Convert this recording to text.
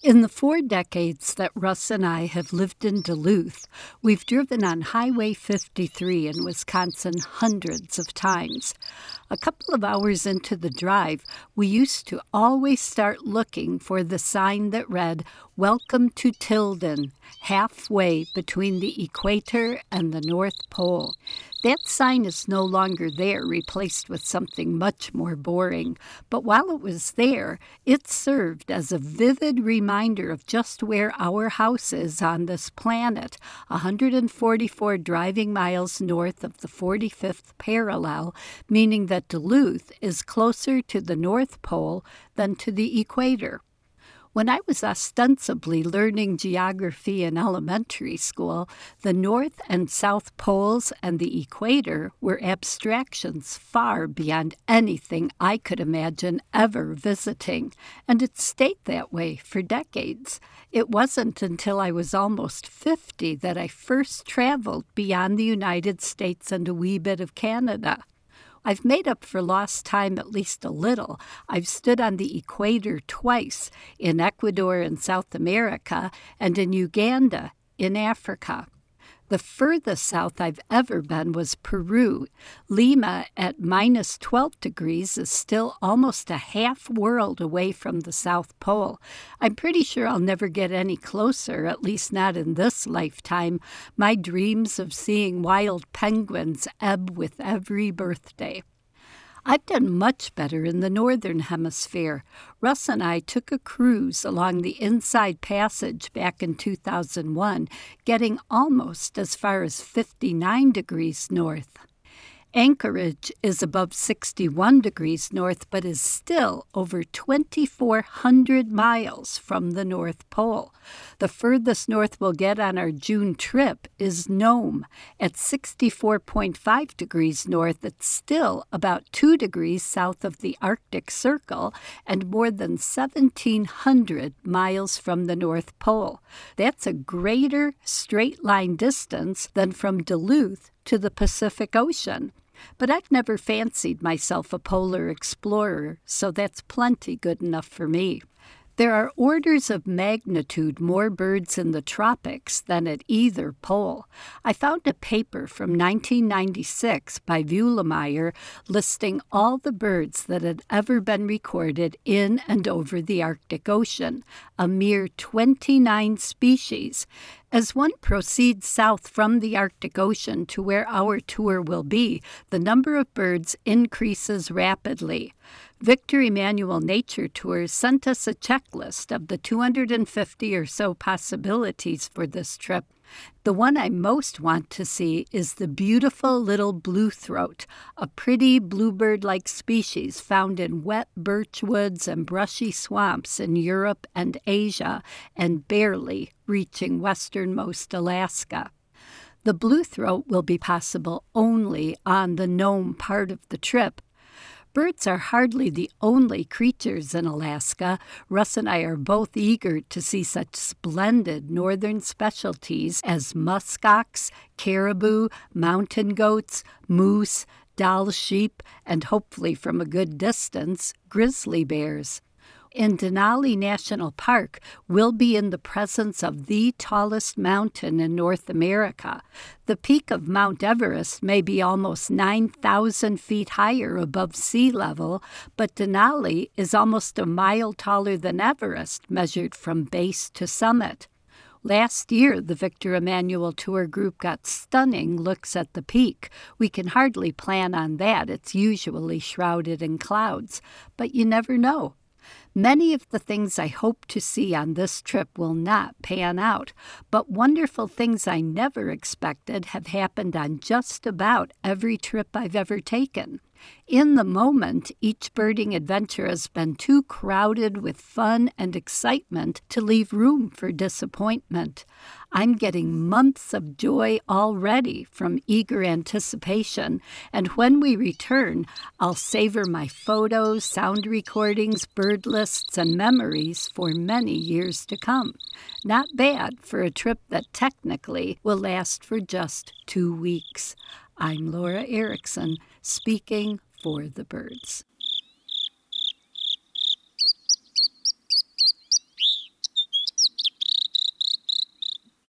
In the four decades that Russ and I have lived in Duluth, we've driven on Highway 53 in Wisconsin hundreds of times. A couple of hours into the drive, we used to always start looking for the sign that read, Welcome to Tilden, halfway between the equator and the North Pole. That sign is no longer there, replaced with something much more boring. But while it was there, it served as a vivid reminder of just where our house is on this planet 144 driving miles north of the 45th parallel, meaning that Duluth is closer to the North Pole than to the equator. When I was ostensibly learning geography in elementary school, the North and South Poles and the equator were abstractions far beyond anything I could imagine ever visiting, and it stayed that way for decades. It wasn't until I was almost 50 that I first traveled beyond the United States and a wee bit of Canada. I've made up for lost time at least a little. I've stood on the equator twice in Ecuador in South America and in Uganda in Africa. The furthest south I've ever been was Peru. Lima at minus 12 degrees is still almost a half world away from the South Pole. I'm pretty sure I'll never get any closer, at least not in this lifetime. My dreams of seeing wild penguins ebb with every birthday. I've done much better in the Northern Hemisphere. Russ and I took a cruise along the Inside Passage back in 2001, getting almost as far as 59 degrees north. Anchorage is above 61 degrees north, but is still over 2,400 miles from the North Pole. The furthest north we'll get on our June trip is Nome at 64.5 degrees north. It's still about 2 degrees south of the Arctic Circle and more than 1,700 miles from the North Pole. That's a greater straight line distance than from Duluth to the Pacific Ocean. But I've never fancied myself a polar explorer, so that's plenty good enough for me. There are orders of magnitude more birds in the tropics than at either pole. I found a paper from 1996 by Vuilleumier listing all the birds that had ever been recorded in and over the Arctic Ocean, a mere 29 species. As one proceeds south from the Arctic Ocean to where our tour will be, the number of birds increases rapidly. Victor Emanuel Nature Tours sent us a checklist of the 250 or so possibilities for this trip. The one I most want to see is the beautiful little blue throat, a pretty bluebird like species found in wet birch woods and brushy swamps in Europe and Asia, and barely reaching westernmost Alaska. The blue throat will be possible only on the Nome part of the trip, Birds are hardly the only creatures in Alaska. Russ and I are both eager to see such splendid northern specialties as muskox, caribou, mountain goats, moose, Dall sheep, and hopefully from a good distance, grizzly bears in Denali National Park, we'll be in the presence of the tallest mountain in North America. The peak of Mount Everest may be almost 9,000 feet higher above sea level, but Denali is almost a mile taller than Everest, measured from base to summit. Last year, the Victor Emanuel Tour Group got stunning looks at the peak. We can hardly plan on that, it's usually shrouded in clouds. But you never know. Many of the things I hope to see on this trip will not pan out, but wonderful things I never expected have happened on just about every trip I've ever taken. In the moment, each birding adventure has been too crowded with fun and excitement to leave room for disappointment. I'm getting months of joy already from eager anticipation, and when we return, I'll savor my photos, sound recordings, bird lists, and memories for many years to come. Not bad for a trip that technically will last for just two weeks. I'm Laura Erickson, speaking for the birds.